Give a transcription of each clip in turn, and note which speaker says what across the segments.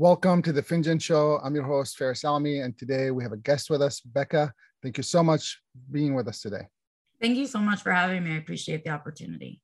Speaker 1: Welcome to the Finjan Show. I'm your host, Faris Alami, and today we have a guest with us, Becca. Thank you so much being with us today.
Speaker 2: Thank you so much for having me. I appreciate the opportunity.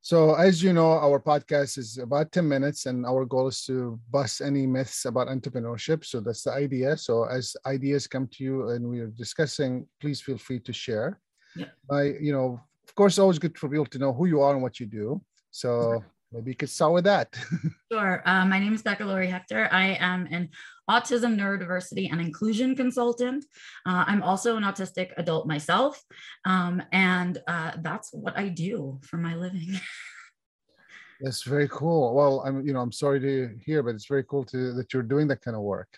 Speaker 1: So, as you know, our podcast is about 10 minutes, and our goal is to bust any myths about entrepreneurship. So, that's the idea. So, as ideas come to you and we are discussing, please feel free to share. Yeah. I, you know, of course, always good for people to know who you are and what you do. So, maybe you could start with that.
Speaker 2: sure. Uh, my name is Becca Lory Hector. I am an autism neurodiversity and inclusion consultant. Uh, I'm also an autistic adult myself, um, and uh, that's what I do for my living.
Speaker 1: that's very cool. Well, I'm you know I'm sorry to hear, but it's very cool to that you're doing that kind of work.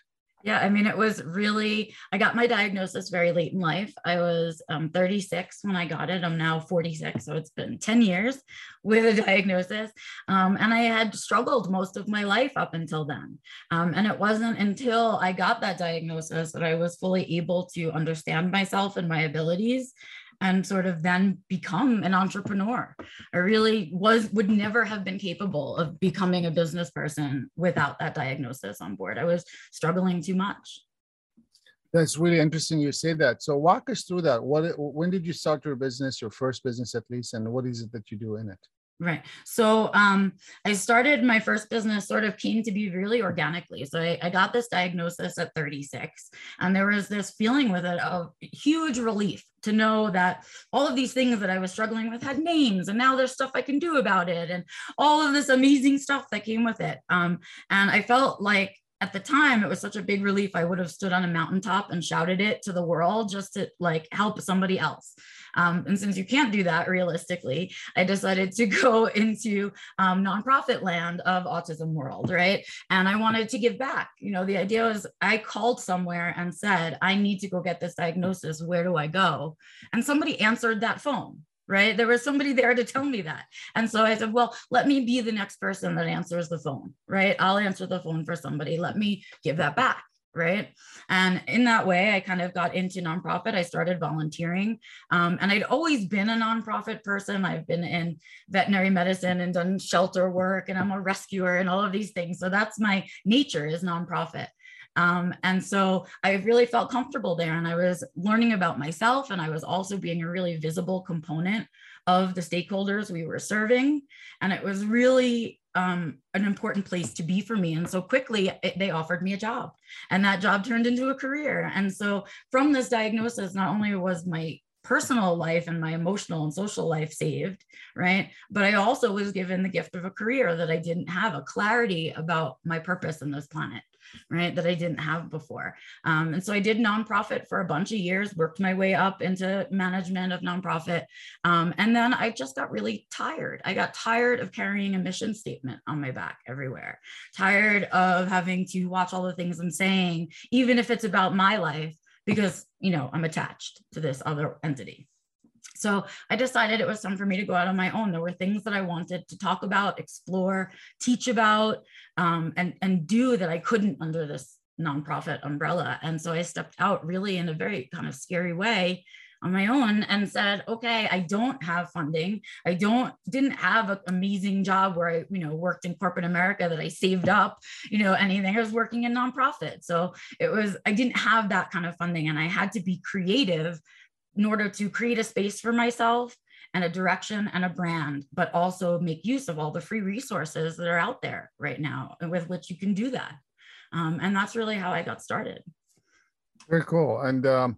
Speaker 2: Yeah, I mean, it was really, I got my diagnosis very late in life. I was um, 36 when I got it. I'm now 46. So it's been 10 years with a diagnosis. Um, and I had struggled most of my life up until then. Um, and it wasn't until I got that diagnosis that I was fully able to understand myself and my abilities and sort of then become an entrepreneur. I really was would never have been capable of becoming a business person without that diagnosis on board. I was struggling too much.
Speaker 1: That's really interesting you say that. So walk us through that. What when did you start your business, your first business at least, and what is it that you do in it?
Speaker 2: Right. So um, I started my first business sort of came to be really organically. So I, I, got this diagnosis at 36, and there was this feeling with it of huge relief to know that all of these things that I was struggling with had names, and now there's stuff I can do about it, and all of this amazing stuff that came with it. Um, and I felt like at the time it was such a big relief i would have stood on a mountaintop and shouted it to the world just to like help somebody else. Um, and since you can't do that realistically i decided to go into um, nonprofit land of autism world right? And i wanted to give back. You know the idea was i called somewhere and said i need to go get this diagnosis. Where do i go? And somebody answered that phone right? There was somebody there to tell me that. And so I said, well, let me be the next person that answers the phone, right? I'll answer the phone for somebody. Let me give that back. Right. And in that way, I kind of got into nonprofit. I started volunteering. Um, and I'd always been a nonprofit person. I've been in veterinary medicine and done shelter work, and I'm a rescuer and all of these things. So that's my nature is nonprofit. Um, and so I really felt comfortable there and I was learning about myself and I was also being a really visible component of the stakeholders we were serving. And it was really um, an important place to be for me. And so quickly it, they offered me a job and that job turned into a career. And so from this diagnosis, not only was my personal life and my emotional and social life saved, right? But I also was given the gift of a career that I didn't have, a clarity about my purpose in this planet right that i didn't have before. Um, and so i did nonprofit for a bunch of years worked my way up into management of nonprofit. Um, and then i just got really tired. I got tired of carrying a mission statement on my back everywhere tired of having to watch all the things i'm saying even if it's about my life because you know i'm attached to this other entity so I decided it was time for me to go out on my own. There were things that I wanted to talk about, explore, teach about, um, and, and do that I couldn't under this nonprofit umbrella. And so I stepped out really in a very kind of scary way on my own and said, okay, I don't have funding. I don't didn't have an amazing job where I, you know, worked in corporate America that I saved up, you know, anything. I was working in nonprofit. So it was, I didn't have that kind of funding and I had to be creative in order to create a space for myself and a direction and a brand, but also make use of all the free resources that are out there right now with which you can do that. Um, and that's really how I got started.
Speaker 1: Very cool. And um,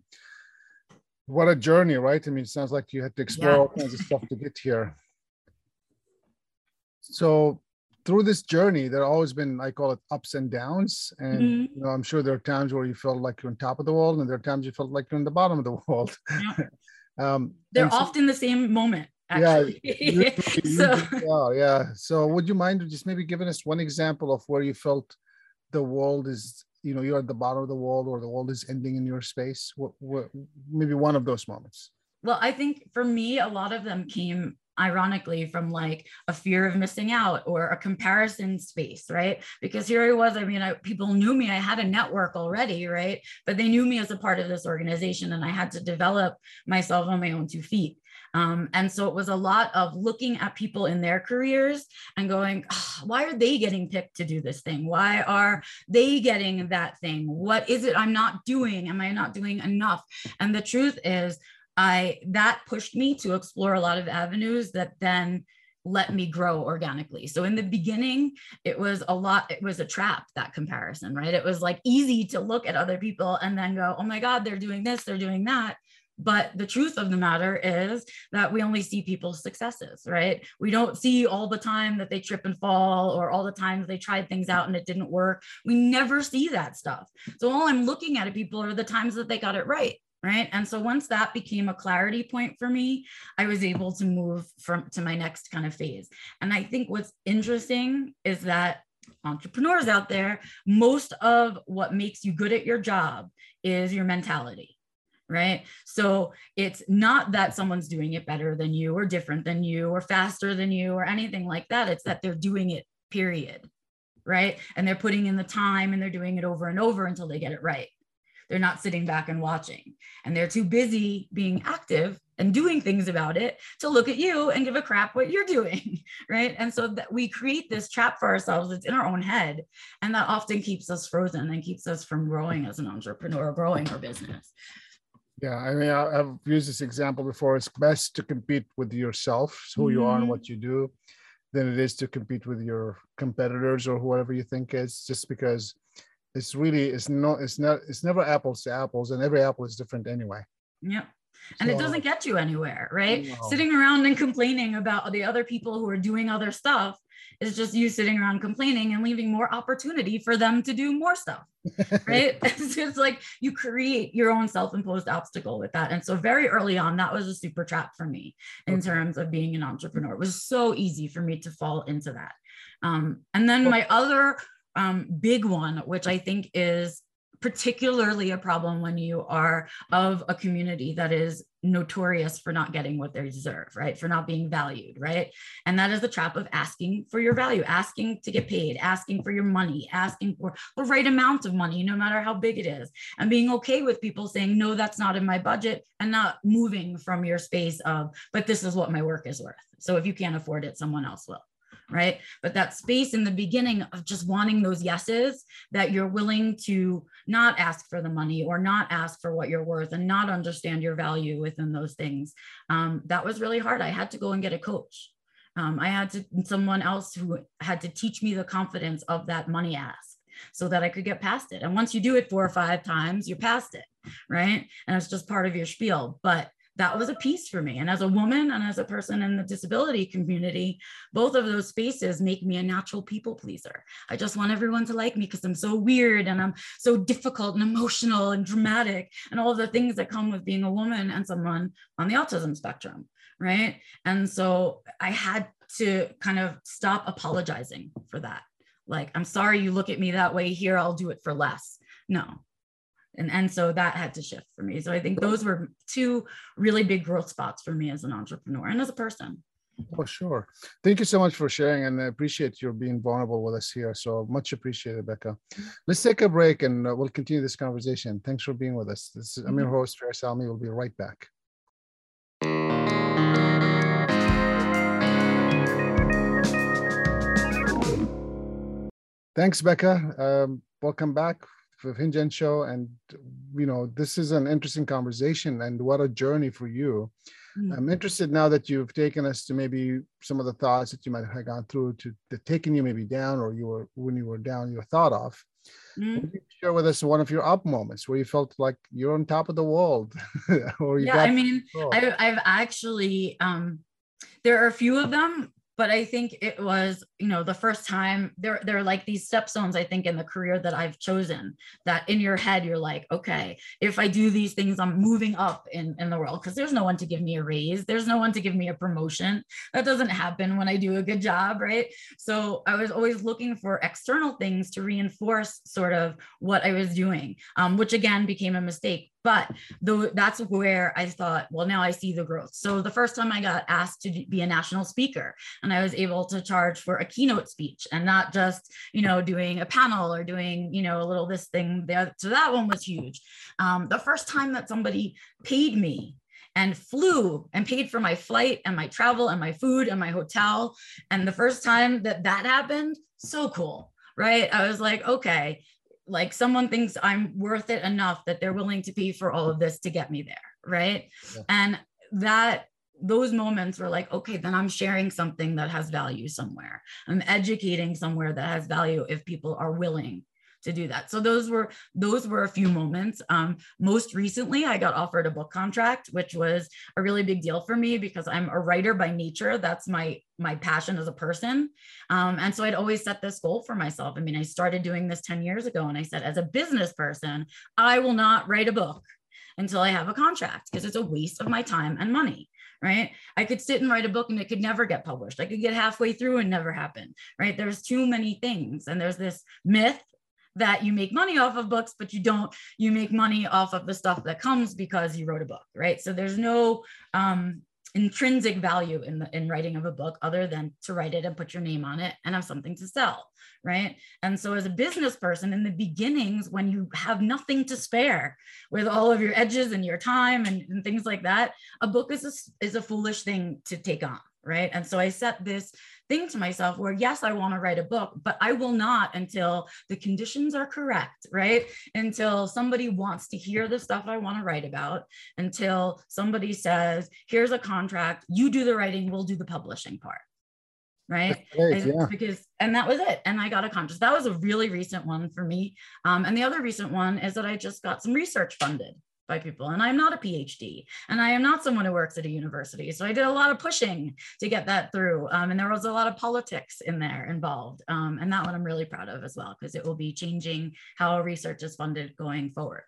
Speaker 1: what a journey, right? I mean, it sounds like you had to explore yeah. all kinds of stuff to get here. So through this journey, there have always been, I call it ups and downs. And mm-hmm. you know, I'm sure there are times where you felt like you're on top of the world, and there are times you felt like you're on the bottom of the world.
Speaker 2: Yeah. um, They're so, often the same moment. Actually. Yeah,
Speaker 1: so. yeah. So would you mind just maybe giving us one example of where you felt the world is, you know, you're at the bottom of the world or the world is ending in your space? What, what maybe one of those moments?
Speaker 2: Well, I think for me, a lot of them came ironically from like a fear of missing out or a comparison space right because here i was i mean I, people knew me i had a network already right but they knew me as a part of this organization and i had to develop myself on my own two feet Um, and so it was a lot of looking at people in their careers and going, oh, why are they getting picked to do this thing? Why are they getting that thing? What is it I'm not doing? Am I not doing enough? And the truth is, I that pushed me to explore a lot of avenues that then let me grow organically. So in the beginning, it was a lot, it was a trap, that comparison, right? It was like easy to look at other people and then go, oh my God, they're doing this, they're doing that. But the truth of the matter is that we only see people's successes, right? We don't see all the time that they trip and fall or all the times they tried things out and it didn't work. We never see that stuff. So all I'm looking at at people are the times that they got it right right? And so once that became a clarity point for me i was able to move from to my next kind of phase. And i think what's interesting is that entrepreneurs out there most of what makes you good at your job is your mentality right? So it's not that someone's doing it better than you or different than you or faster than you or anything like that. It's that they're doing it period right? And they're putting in the time and they're doing it over and over until they get it right they're not sitting back and watching. And they're too busy being active and doing things about it to look at you and give a crap what you're doing. Right. And so that we create this trap for ourselves. It's in our own head. And that often keeps us frozen and keeps us from growing as an entrepreneur, growing our business.
Speaker 1: Yeah, I mean, I've used this example before. It's best to compete with yourself, who mm-hmm. you are and mm-hmm. what you do, than it is to compete with your competitors or whoever you think is. Just because it's really it's not it's not it's never apples to apples and every apple is different anyway.
Speaker 2: Yeah and so, it doesn't get you anywhere right? no. sitting around and complaining about the other people who are doing other stuff is just you sitting around complaining and leaving more opportunity for them to do more stuff right? It's, it's like you create your own self-imposed obstacle with that. And so very early on that was a super trap for me in okay. terms of being an entrepreneur. It was so easy for me to fall into that. Um, and then my other um, big one, which I think is particularly a problem when you are of a community that is notorious for not getting what they deserve, right? For not being valued, right? And that is the trap of asking for your value, asking to get paid, asking for your money, asking for the right amount of money, no matter how big it is, and being okay with people saying, no, that's not in my budget, and not moving from your space of, but this is what my work is worth. So if you can't afford it, someone else will right? But that space in the beginning of just wanting those yeses that you're willing to not ask for the money or not ask for what you're worth and not understand your value within those things. Um, that was really hard. I had to go and get a coach. Um, I had to someone else who had to teach me the confidence of that money ask so that I could get past it. And once you do it four or five times, you're past it, right? And it's just part of your spiel. But that was a piece for me. And as a woman and as a person in the disability community, both of those spaces make me a natural people pleaser. I just want everyone to like me because I'm so weird and I'm so difficult and emotional and dramatic and all the things that come with being a woman and someone on the autism spectrum. Right. And so I had to kind of stop apologizing for that. Like, I'm sorry you look at me that way here, I'll do it for less. No, and and so that had to shift for me. So i think those were two really big growth spots for me as an entrepreneur and as a person.
Speaker 1: Oh sure. Thank you so much for sharing and i appreciate your being vulnerable with us here. So much appreciated becca let's take a break and uh, we'll continue this conversation. Thanks for being with us. This is, i'm your mm-hmm. host Faris Alami. we'll be right back. Thanks, Becca. Um, welcome back of Hinge Show, and you know this is an interesting conversation, and what a journey for you. Mm-hmm. I'm interested now that you've taken us to maybe some of the thoughts that you might have gone through to that taking you maybe down, or you were when you were down, you were thought of. Mm-hmm. share with us one of your up moments where you felt like you're on top of the world,
Speaker 2: or yeah, I mean, I've, I've actually um, there are a few of them but I think it was, you know, the first time there, there are like these stepstones, I think, in the career that I've chosen that in your head, you're like, okay, if I do these things, I'm moving up in, in the world because there's no one to give me a raise. There's no one to give me a promotion. That doesn't happen when I do a good job, right? So I was always looking for external things to reinforce sort of what I was doing, um, which again became a mistake but though that's where I thought, well, now I see the growth. So the first time I got asked to be a national speaker, and I was able to charge for a keynote speech and not just, you know, doing a panel or doing, you know, a little this thing there. So that one was huge. Um, the first time that somebody paid me and flew and paid for my flight and my travel and my food and my hotel. And the first time that that happened, so cool, right? I was like, okay, like someone thinks I'm worth it enough that they're willing to pay for all of this to get me there, right? Yeah. And that those moments were like, okay, then I'm sharing something that has value somewhere. I'm educating somewhere that has value if people are willing to do that. So those were those were a few moments. Um, most recently, I got offered a book contract, which was a really big deal for me because I'm a writer by nature. That's my my passion as a person. Um, and so I'd always set this goal for myself. I mean, I started doing this 10 years ago, and I said, as a business person, I will not write a book until I have a contract because it's a waste of my time and money right? I could sit and write a book and it could never get published. I could get halfway through and never happen, right? There's too many things. And there's this myth that you make money off of books, but you don't, you make money off of the stuff that comes because you wrote a book, right? So there's no um, intrinsic value in the in writing of a book other than to write it and put your name on it and have something to sell right and so as a business person in the beginnings when you have nothing to spare with all of your edges and your time and, and things like that a book is a, is a foolish thing to take on right? And so i set this thing to myself where yes i want to write a book but i will not until the conditions are correct right? Until somebody wants to hear the stuff i want to write about until somebody says here's a contract you do the writing we'll do the publishing part right? Great, yeah. because and that was it and i got a contract. That was a really recent one for me. Um, and the other recent one is that i just got some research funded by people. And I'm not a PhD and I am not someone who works at a university. So I did a lot of pushing to get that through. Um, and there was a lot of politics in there involved. Um, and that one I'm really proud of as well, because it will be changing how research is funded going forward.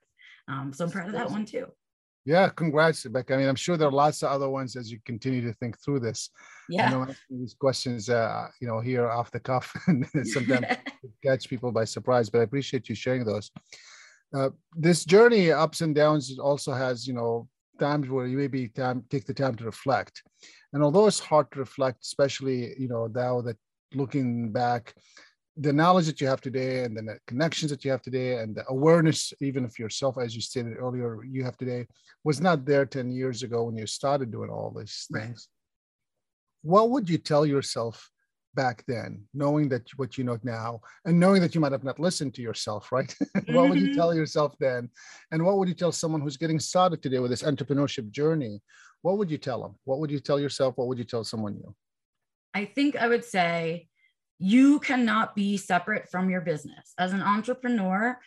Speaker 2: Um, so I'm proud of that one too.
Speaker 1: Yeah, congrats, Rebecca. I mean, I'm sure there are lots of other ones as you continue to think through this.
Speaker 2: Yeah.
Speaker 1: Know these questions, uh, you know, here off the cuff, and sometimes catch people by surprise. But I appreciate you sharing those. Uh, this journey ups and downs also has you know times where you maybe time take the time to reflect and although it's hard to reflect especially you know now that looking back the knowledge that you have today and the connections that you have today and the awareness even of yourself as you stated earlier you have today was not there 10 years ago when you started doing all these things right. what would you tell yourself back then, knowing that what you know now, and knowing that you might have not listened to yourself, right? What would you mm-hmm. tell yourself then? And what would you tell someone who's getting started today with this entrepreneurship journey? What would you tell them? What would you tell yourself? What would you tell someone new?
Speaker 2: I think I would say you cannot be separate from your business. As an entrepreneur,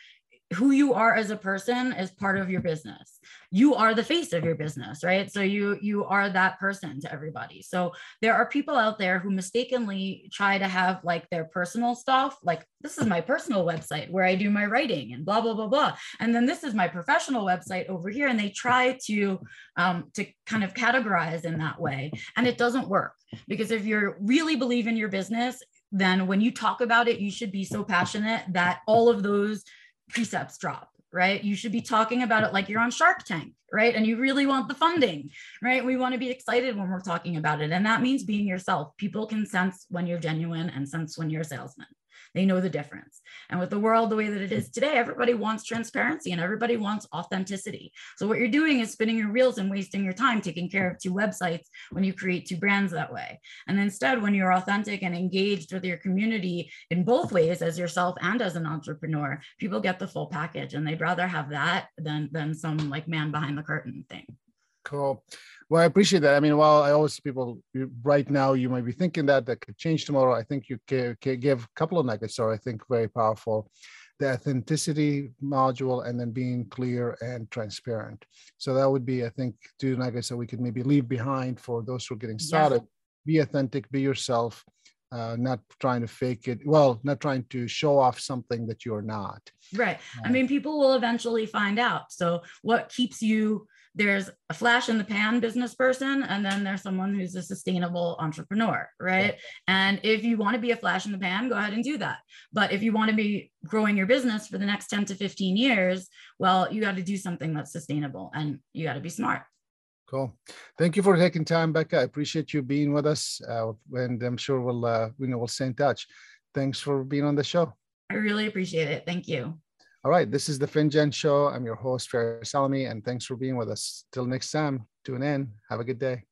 Speaker 2: who you are as a person is part of your business. You are the face of your business right? So you you are that person to everybody. So there are people out there who mistakenly try to have like their personal stuff like this is my personal website where i do my writing and blah blah blah blah. And then this is my professional website over here and they try to um, to kind of categorize in that way and it doesn't work. Because if you really believe in your business then when you talk about it you should be so passionate that all of those precepts drop right? You should be talking about it like you're on shark tank right? And you really want the funding right? We want to be excited when we're talking about it. And that means being yourself. People can sense when you're genuine and sense when you're a salesman they know the difference. And with the world the way that it is today, everybody wants transparency and everybody wants authenticity. So what you're doing is spinning your wheels and wasting your time taking care of two websites when you create two brands that way. And instead, when you're authentic and engaged with your community in both ways, as yourself and as an entrepreneur, people get the full package and they'd rather have that than, than some like man behind the curtain thing.
Speaker 1: Cool. Well, I appreciate that. I mean, while I always see people right now you might be thinking that that could change tomorrow. I think you can, can give a couple of nuggets, or I think very powerful. The authenticity module, and then being clear and transparent. So that would be, I think, two nuggets that we could maybe leave behind for those who are getting started. Yes. Be authentic, be yourself, uh, not trying to fake it. Well, not trying to show off something that you're not.
Speaker 2: Right. I mean, people will eventually find out. So, what keeps you there's a flash in the pan business person and then there's someone who's a sustainable entrepreneur right yeah. and if you want to be a flash in the pan go ahead and do that but if you want to be growing your business for the next 10 to 15 years well you got to do something that's sustainable and you got to be smart
Speaker 1: Cool. Thank you for taking time, Becca. I appreciate you being with us, uh, and I'm sure we'll uh, you know we'll stay in touch. Thanks for being on the show.
Speaker 2: I really appreciate it. Thank you.
Speaker 1: All right, this is the Finjan Show. I'm your host, Faris Alami, and thanks for being with us. Till next time, tune in. Have a good day.